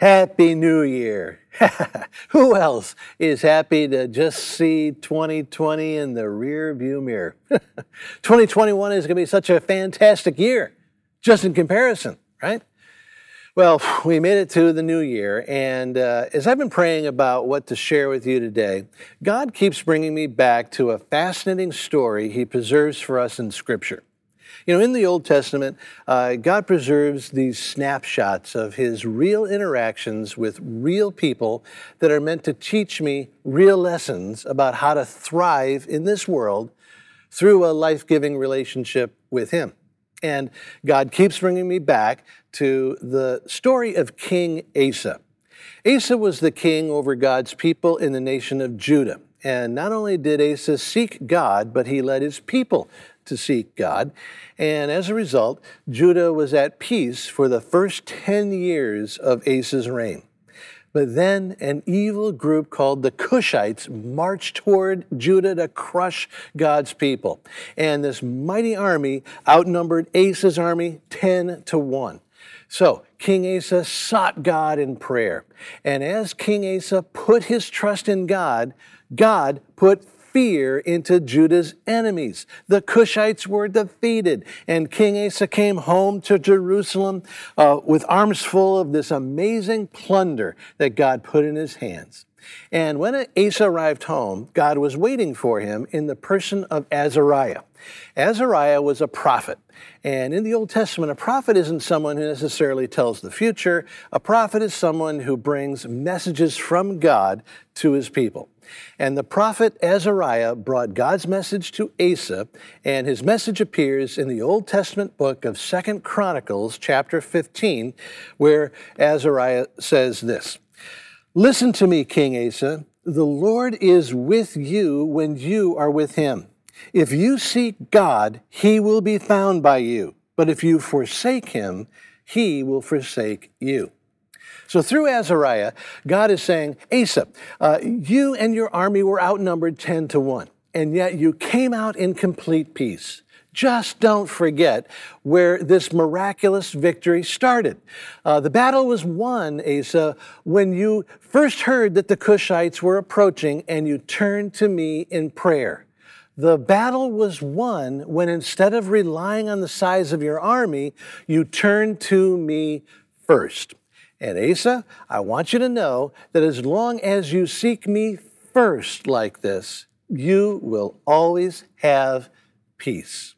Happy New Year. Who else is happy to just see 2020 in the rear view mirror? 2021 is going to be such a fantastic year, just in comparison, right? Well, we made it to the new year, and uh, as I've been praying about what to share with you today, God keeps bringing me back to a fascinating story He preserves for us in Scripture. You know, in the Old Testament, uh, God preserves these snapshots of his real interactions with real people that are meant to teach me real lessons about how to thrive in this world through a life giving relationship with him. And God keeps bringing me back to the story of King Asa. Asa was the king over God's people in the nation of Judah. And not only did Asa seek God, but he led his people to seek God. And as a result, Judah was at peace for the first 10 years of Asa's reign. But then an evil group called the Cushites marched toward Judah to crush God's people. And this mighty army outnumbered Asa's army 10 to 1. So King Asa sought God in prayer. And as King Asa put his trust in God, God put fear into Judah's enemies. The Cushites were defeated, and King Asa came home to Jerusalem uh, with arms full of this amazing plunder that God put in his hands. And when Asa arrived home, God was waiting for him in the person of Azariah. Azariah was a prophet. And in the Old Testament, a prophet isn't someone who necessarily tells the future. A prophet is someone who brings messages from God to his people. And the prophet Azariah brought God's message to Asa, and his message appears in the Old Testament book of Second Chronicles, chapter 15, where Azariah says this Listen to me, King Asa. The Lord is with you when you are with him. If you seek God, he will be found by you. But if you forsake him, he will forsake you. So through Azariah, God is saying, Asa, uh, you and your army were outnumbered 10 to 1, and yet you came out in complete peace. Just don't forget where this miraculous victory started. Uh, the battle was won, Asa, when you first heard that the Cushites were approaching and you turned to me in prayer. The battle was won when instead of relying on the size of your army, you turned to me first. And Asa, I want you to know that as long as you seek me first like this, you will always have peace.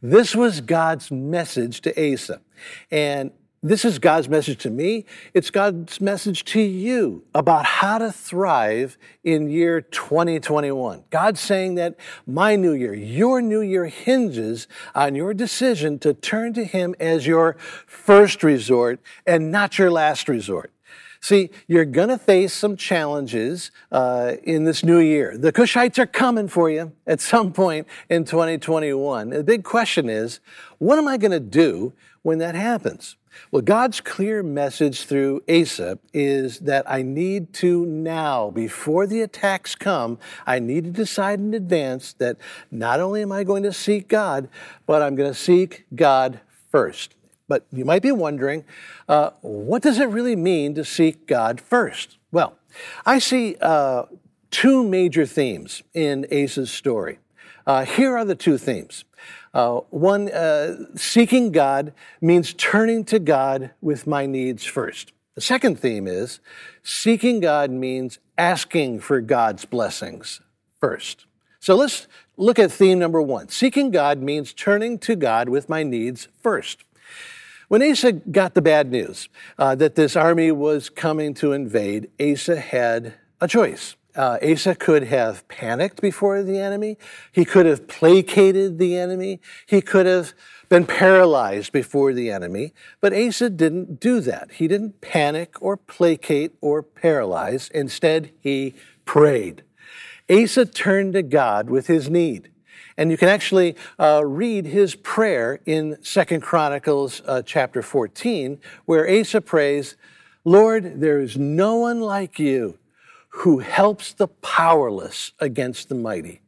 This was God's message to Asa. And this is God's message to me. It's God's message to you about how to thrive in year 2021. God's saying that my new year, your new year hinges on your decision to turn to Him as your first resort and not your last resort. See, you're going to face some challenges uh, in this new year. The Cushites are coming for you at some point in 2021. The big question is, what am I going to do when that happens? Well, God's clear message through Asa is that I need to now, before the attacks come, I need to decide in advance that not only am I going to seek God, but I'm going to seek God first. But you might be wondering, uh, what does it really mean to seek God first? Well, I see uh, two major themes in Asa's story. Uh, here are the two themes. Uh, one, uh, seeking God means turning to God with my needs first. The second theme is seeking God means asking for God's blessings first. So let's look at theme number one. Seeking God means turning to God with my needs first. When Asa got the bad news uh, that this army was coming to invade, Asa had a choice uh, Asa could have panicked before the enemy. He could have placated the enemy. He could have been paralyzed before the enemy. But Asa didn't do that. He didn't panic or placate or paralyze. Instead, he prayed. Asa turned to God with his need. And you can actually uh, read his prayer in Second Chronicles uh, chapter 14, where Asa prays, Lord, there is no one like you who helps the powerless against the mighty.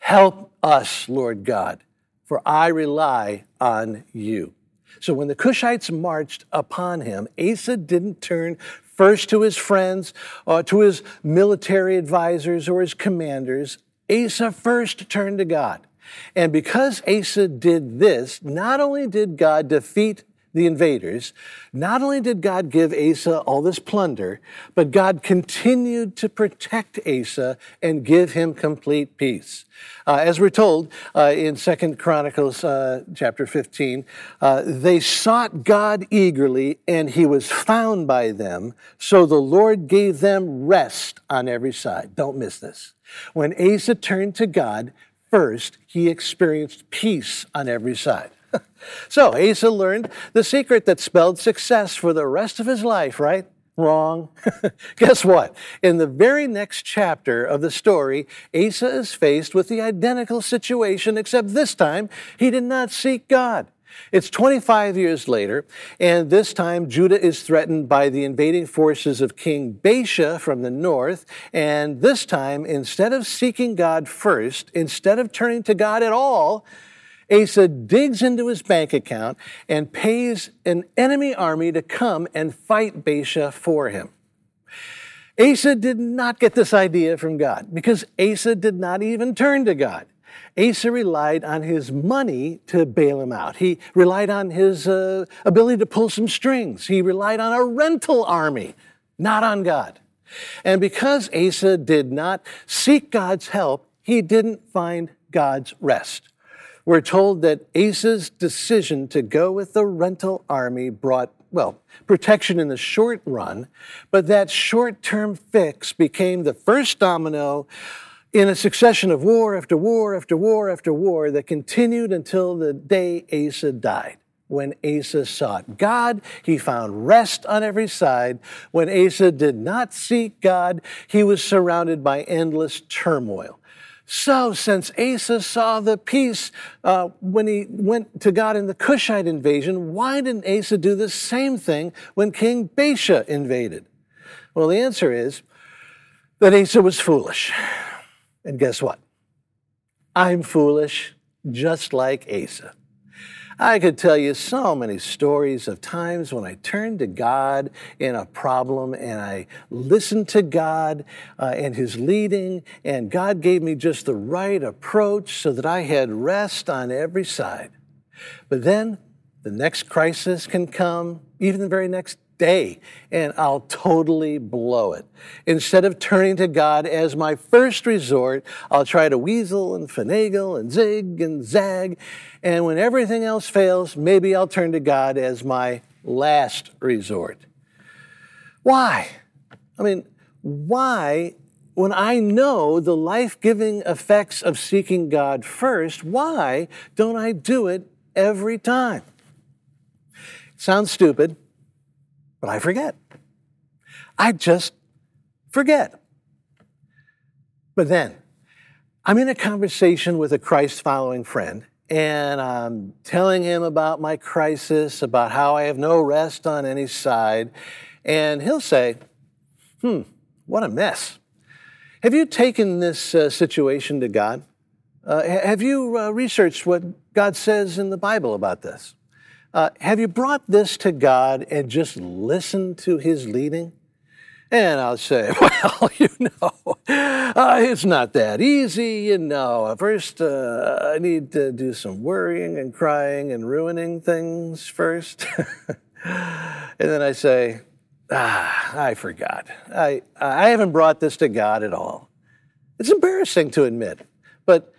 Help us, Lord God, for I rely on you. So when the Cushites marched upon him, Asa didn't turn first to his friends, uh, to his military advisors, or his commanders, Asa first turned to God. And because Asa did this, not only did God defeat the invaders, not only did God give Asa all this plunder, but God continued to protect Asa and give him complete peace. Uh, as we're told uh, in Second Chronicles uh, chapter 15, uh, they sought God eagerly, and he was found by them. So the Lord gave them rest on every side. Don't miss this. When Asa turned to God, first he experienced peace on every side. so Asa learned the secret that spelled success for the rest of his life, right? Wrong. Guess what? In the very next chapter of the story, Asa is faced with the identical situation, except this time he did not seek God. It's 25 years later, and this time Judah is threatened by the invading forces of King Baasha from the north. And this time, instead of seeking God first, instead of turning to God at all, Asa digs into his bank account and pays an enemy army to come and fight Baasha for him. Asa did not get this idea from God because Asa did not even turn to God. Asa relied on his money to bail him out. He relied on his uh, ability to pull some strings. He relied on a rental army, not on God. And because Asa did not seek God's help, he didn't find God's rest. We're told that Asa's decision to go with the rental army brought, well, protection in the short run, but that short term fix became the first domino in a succession of war after war after war after war that continued until the day Asa died. When Asa sought God, he found rest on every side. When Asa did not seek God, he was surrounded by endless turmoil. So, since Asa saw the peace uh, when he went to God in the Cushite invasion, why didn't Asa do the same thing when King Baasha invaded? Well, the answer is that Asa was foolish. And guess what? I'm foolish, just like Asa. I could tell you so many stories of times when I turned to God in a problem and I listened to God uh, and His leading, and God gave me just the right approach so that I had rest on every side. But then the next crisis can come, even the very next day and I'll totally blow it. Instead of turning to God as my first resort, I'll try to weasel and finagle and zig and zag. And when everything else fails, maybe I'll turn to God as my last resort. Why? I mean, why, when I know the life giving effects of seeking God first, why don't I do it every time? Sounds stupid, but I forget. I just forget. But then, I'm in a conversation with a Christ following friend, and I'm telling him about my crisis, about how I have no rest on any side. And he'll say, Hmm, what a mess. Have you taken this uh, situation to God? Uh, have you uh, researched what God says in the Bible about this? Uh, have you brought this to God and just listened to His leading? And I'll say, well, you know, uh, it's not that easy, you know. First, uh, I need to do some worrying and crying and ruining things first. and then I say, ah, I forgot. I, I haven't brought this to God at all. It's embarrassing to admit, but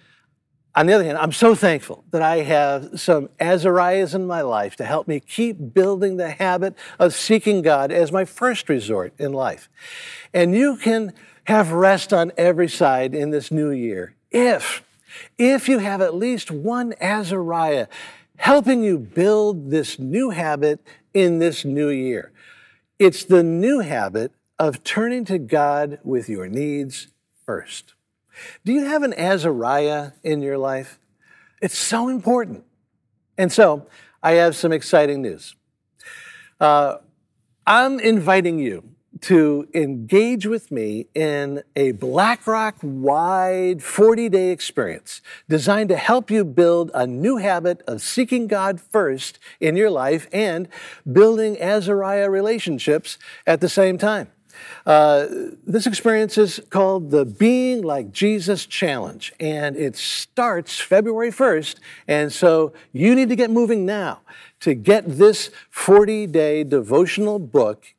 on the other hand, I'm so thankful that I have some Azariahs in my life to help me keep building the habit of seeking God as my first resort in life. And you can have rest on every side in this new year if, if you have at least one Azariah helping you build this new habit in this new year. It's the new habit of turning to God with your needs first. Do you have an Azariah in your life? It's so important. And so I have some exciting news. Uh, I'm inviting you to engage with me in a BlackRock wide 40 day experience designed to help you build a new habit of seeking God first in your life and building Azariah relationships at the same time. Uh, this experience is called the Being Like Jesus Challenge, and it starts February 1st. And so you need to get moving now to get this 40 day devotional book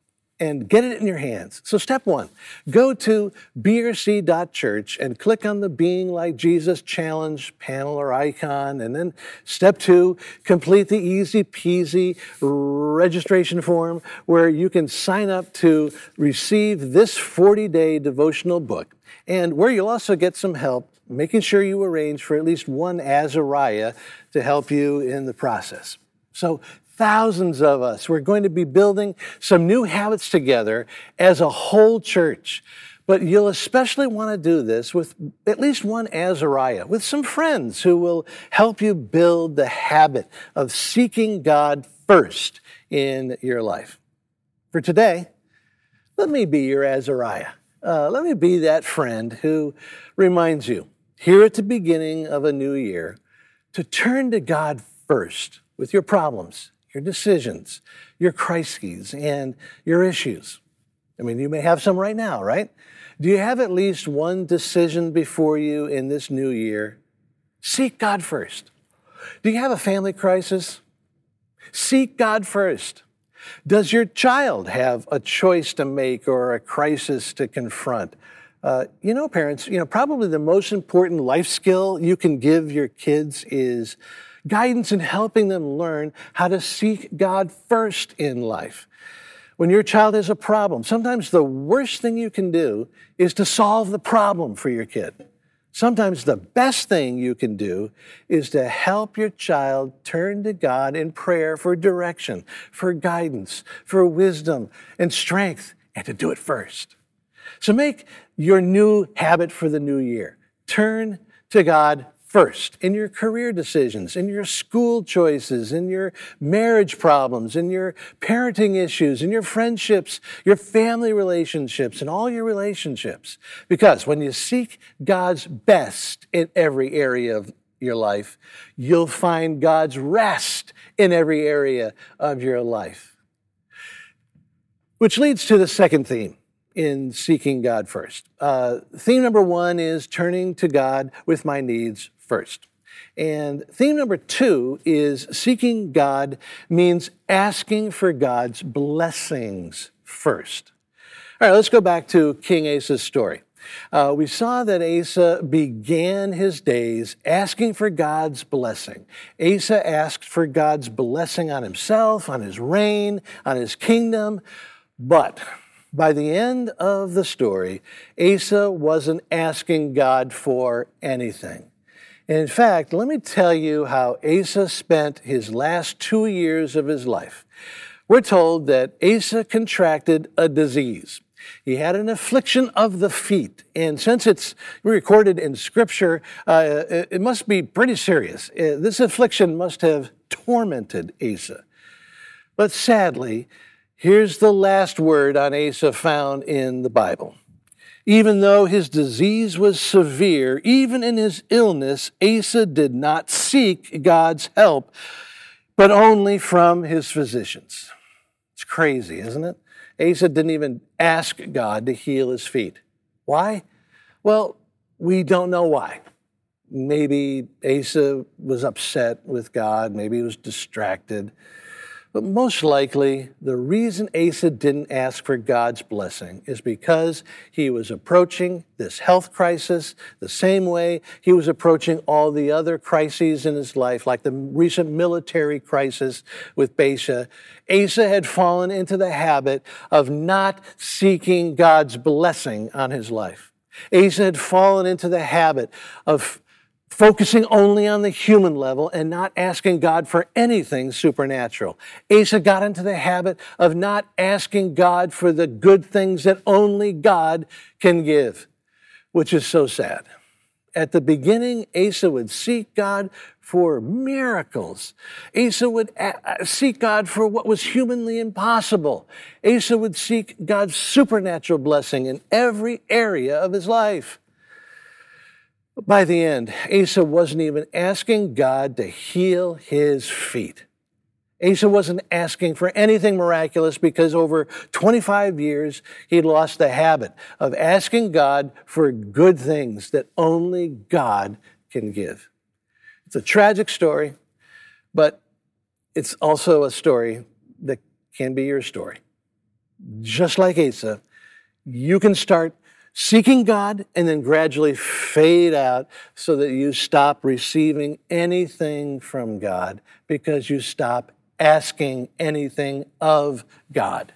and get it in your hands. So, step one, go to brc.church and click on the Being Like Jesus Challenge panel or icon. And then, step two, complete the easy peasy registration form where you can sign up to receive this 40 day devotional book and where you'll also get some help making sure you arrange for at least one Azariah to help you in the process. So thousands of us. We're going to be building some new habits together as a whole church. But you'll especially want to do this with at least one Azariah, with some friends who will help you build the habit of seeking God first in your life. For today, let me be your Azariah. Uh, let me be that friend who reminds you, here at the beginning of a new year, to turn to God first with your problems your decisions, your crises, and your issues. I mean, you may have some right now, right? Do you have at least one decision before you in this new year? Seek God first. Do you have a family crisis? Seek God first. Does your child have a choice to make or a crisis to confront? Uh, you know, parents, you know, probably the most important life skill you can give your kids is guidance in helping them learn how to seek God first in life. When your child has a problem, sometimes the worst thing you can do is to solve the problem for your kid. Sometimes the best thing you can do is to help your child turn to God in prayer for direction, for guidance, for wisdom and strength, and to do it first. So make your new habit for the new year. Turn to God first in your career decisions, in your school choices, in your marriage problems, in your parenting issues, in your friendships, your family relationships, and all your relationships. Because when you seek God's best in every area of your life, you'll find God's rest in every area of your life. Which leads to the second theme in seeking God first. Uh, theme number one is turning to God with my needs first. And theme number two is seeking God means asking for God's blessings first. All right, let's go back to King Asa's story. Uh, we saw that Asa began his days asking for God's blessing. Asa asked for God's blessing on himself, on his reign, on his kingdom. But by the end of the story, Asa wasn't asking God for anything. In fact, let me tell you how Asa spent his last two years of his life. We're told that Asa contracted a disease. He had an affliction of the feet. And since it's recorded in Scripture, uh, it must be pretty serious. Uh, this affliction must have tormented Asa. But sadly, here's the last word on Asa found in the Bible. Even though his disease was severe, even in his illness, Asa did not seek God's help, but only from his physicians. It's crazy, isn't it? Asa didn't even ask God to heal his feet. Why? Well, we don't know why. Maybe Asa was upset with God, maybe he was distracted. But most likely, the reason Asa didn't ask for God's blessing is because he was approaching this health crisis the same way he was approaching all the other crises in his life, like the recent military crisis with Baasha. Asa had fallen into the habit of not seeking God's blessing on his life. Asa had fallen into the habit of focusing only on the human level and not asking God for anything supernatural. Asa got into the habit of not asking God for the good things that only God can give, which is so sad. At the beginning, Asa would seek God for miracles. Asa would uh, uh, seek God for what was humanly impossible. Asa would seek God's supernatural blessing in every area of his life. By the end, Asa wasn't even asking God to heal his feet. Asa wasn't asking for anything miraculous because over 25 years he lost the habit of asking God for good things that only God can give. It's a tragic story, but it's also a story that can be your story. Just like Asa, you can start seeking God and then gradually fade out so that you stop receiving anything from God because you stop asking anything of God.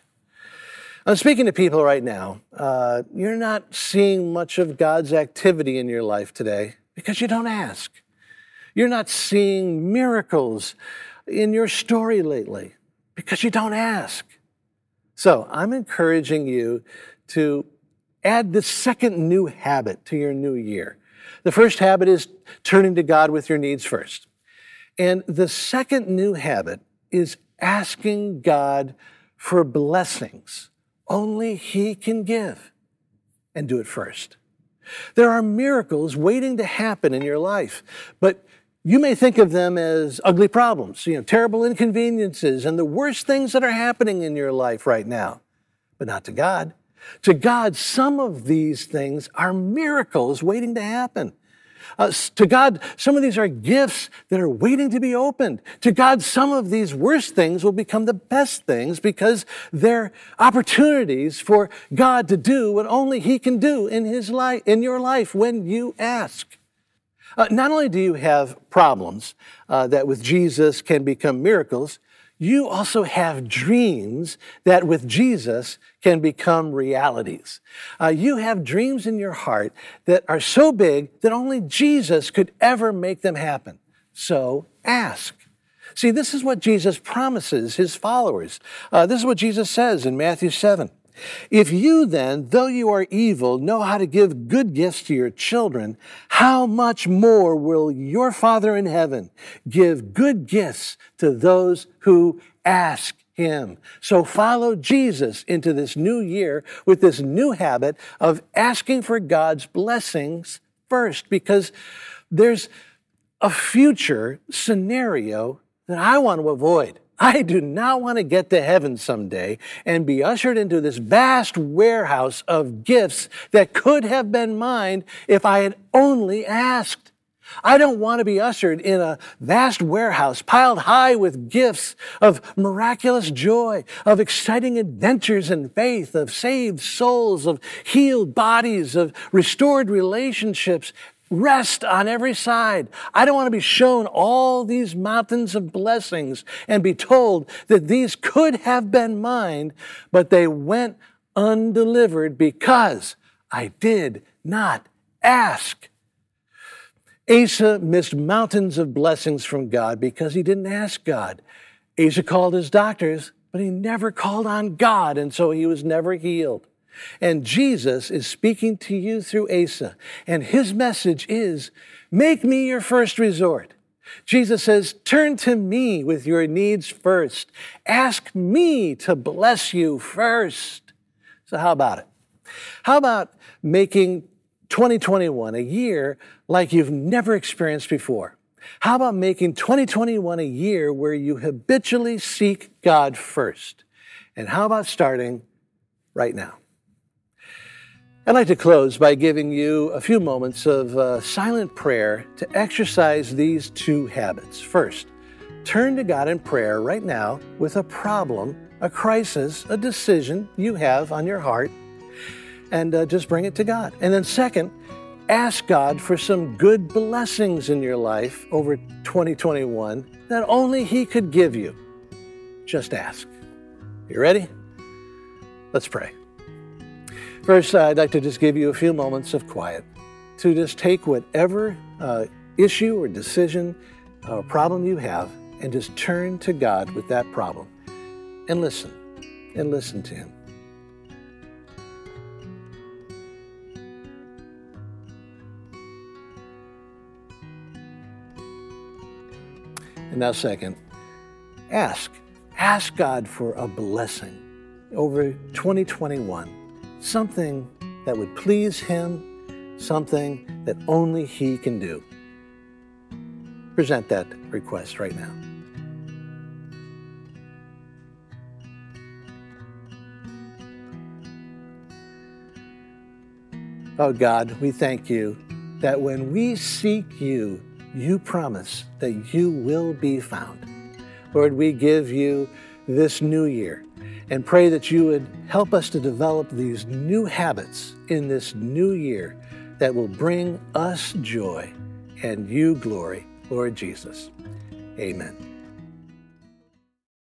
I'm speaking to people right now. Uh, you're not seeing much of God's activity in your life today because you don't ask. You're not seeing miracles in your story lately because you don't ask. So I'm encouraging you to add the second new habit to your new year. The first habit is turning to God with your needs first. And the second new habit is asking God for blessings only He can give and do it first. There are miracles waiting to happen in your life, but you may think of them as ugly problems, you know, terrible inconveniences and the worst things that are happening in your life right now, but not to God. To God, some of these things are miracles waiting to happen. Uh, to God, some of these are gifts that are waiting to be opened. To God, some of these worst things will become the best things because they're opportunities for God to do what only He can do in His life, in your life when you ask. Uh, not only do you have problems uh, that with Jesus can become miracles, you also have dreams that with Jesus can become realities. Uh, you have dreams in your heart that are so big that only Jesus could ever make them happen. So ask. See, this is what Jesus promises his followers. Uh, this is what Jesus says in Matthew 7. If you then, though you are evil, know how to give good gifts to your children, how much more will your Father in heaven give good gifts to those who ask him. So follow Jesus into this new year with this new habit of asking for God's blessings first, because there's a future scenario that I want to avoid. I do not want to get to heaven someday and be ushered into this vast warehouse of gifts that could have been mine if I had only asked. I don't want to be ushered in a vast warehouse piled high with gifts of miraculous joy, of exciting adventures and faith, of saved souls, of healed bodies, of restored relationships, rest on every side. I don't want to be shown all these mountains of blessings and be told that these could have been mine, but they went undelivered because I did not ask. Asa missed mountains of blessings from God because he didn't ask God. Asa called his doctors, but he never called on God, and so he was never healed. And Jesus is speaking to you through Asa. And his message is, make me your first resort. Jesus says, turn to me with your needs first. Ask me to bless you first. So how about it? How about making 2021 a year like you've never experienced before? How about making 2021 a year where you habitually seek God first? And how about starting right now? I'd like to close by giving you a few moments of uh, silent prayer to exercise these two habits. First, turn to God in prayer right now with a problem, a crisis, a decision you have on your heart, and uh, just bring it to God. And then, second, ask God for some good blessings in your life over 2021 that only He could give you. Just ask. You ready? Let's pray. First, I'd like to just give you a few moments of quiet to just take whatever uh, issue or decision or problem you have and just turn to God with that problem and listen and listen to Him. And now, second, ask. Ask God for a blessing over 2021 something that would please Him, something that only He can do. Present that request right now. Oh God, we thank you that when we seek you, you promise that you will be found. Lord, we give you this new year and pray that you would help us to develop these new habits in this new year that will bring us joy and you glory, Lord Jesus. Amen.